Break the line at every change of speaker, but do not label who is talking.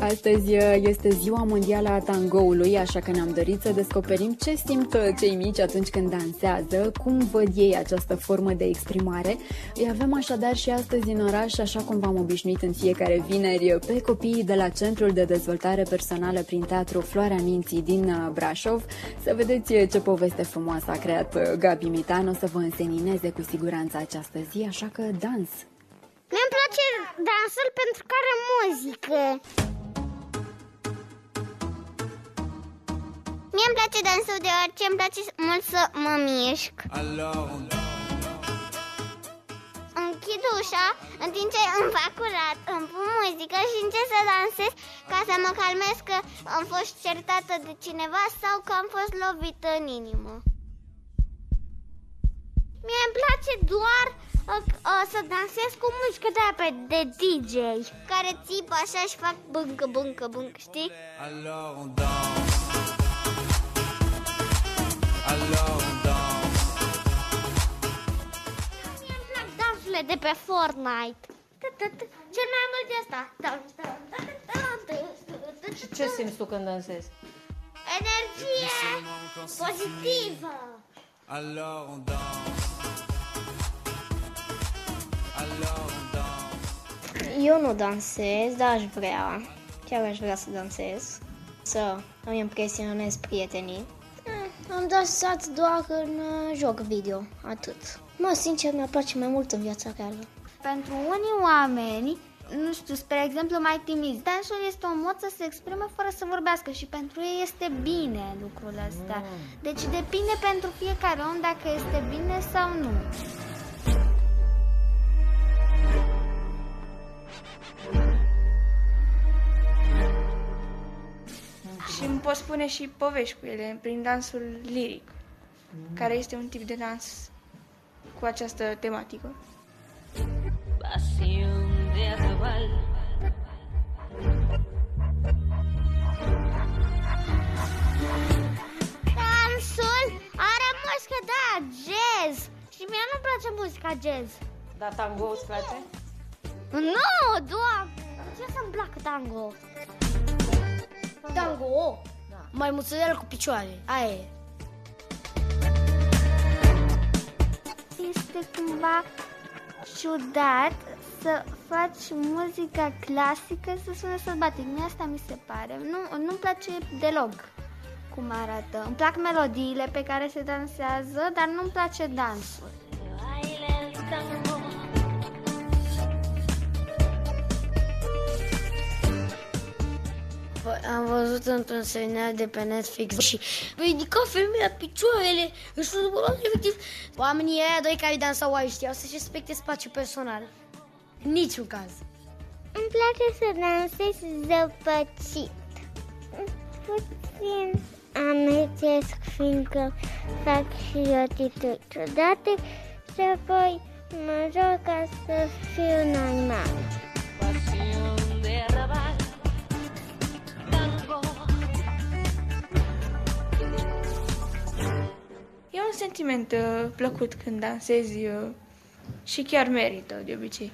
Astăzi uh, este ziua mondială a tangoului, așa că ne-am dorit să descoperim ce simt uh, cei mici atunci când dansează, cum văd ei această formă de exprimare. Îi avem așadar și astăzi în oraș, așa cum v-am obișnuit în fiecare vineri, pe copiii de la Centrul de Dezvoltare Personală prin Teatru Floarea Minții din uh, Brașov, să vedeți ce poveste frumoasă a creat Gabi Mitan, o să vă însenineze cu siguranță această zi, așa că dans!
Mi-mi place dansul pentru că are muzică. Mie îmi place dansul deoarece îmi place mult să mă mișc. Închid ușa în timp ce îmi fac curat, îmi pun muzică și încep să dansez ca să mă calmez că am fost certată de cineva sau că am fost lovită în inimă. Mie îmi place doar uh, uh, să dansez cu muzică de aia pe de DJ Care țipă așa și fac bâncă, bâncă, bâncă, știi?
Alors on danse.
Dansurile de pe Fortnite Cel mai mult e asta Dans, dans, dans, dans, dans, dans,
Și ce simți tu când dansezi?
Energie pozitivă
Alors on danse. Alors on danse.
Eu nu dansez, dar aș vrea, chiar aș vrea să dansez, să îmi impresionez prietenii. Eh, Am dansat doar în uh, joc video, atât. Mă, sincer, mi-ar place mai mult în viața reală.
Pentru unii oameni, nu știu, spre exemplu, mai timizi, dansul este un mod să se exprime fără să vorbească și pentru ei este bine lucrul ăsta. Deci depinde pentru fiecare om dacă este bine sau nu.
Și îmi pot spune și povești cu ele prin dansul liric, care este un tip de dans cu această tematică.
Pasión de arrabal.
Dansul are muzică, da, jazz. Și mie nu-mi place muzica jazz.
Dar tango îți place?
Nu, doamne! Ce să-mi placă tango?
Tango, da. mai muțăială cu picioare, aia e.
Este cumva ciudat să faci muzica clasică să sune sălbatic. Mie asta mi se pare. Nu, nu-mi place deloc cum arată. Îmi plac melodiile pe care se dansează, dar nu-mi place dansul.
Am văzut într-un serial de pe Netflix și ridica femeia picioarele, își fulgura efectiv. Oamenii aia doi care dansau aici știau să-și respecte spațiul personal. În niciun caz.
Îmi place să dansez zăpăcit. Puțin amețesc, fiindcă fac și atitudini ciudate și apoi mă joc ca să fiu normal.
Sentiment uh, plăcut când dansezi uh, și chiar merită de obicei.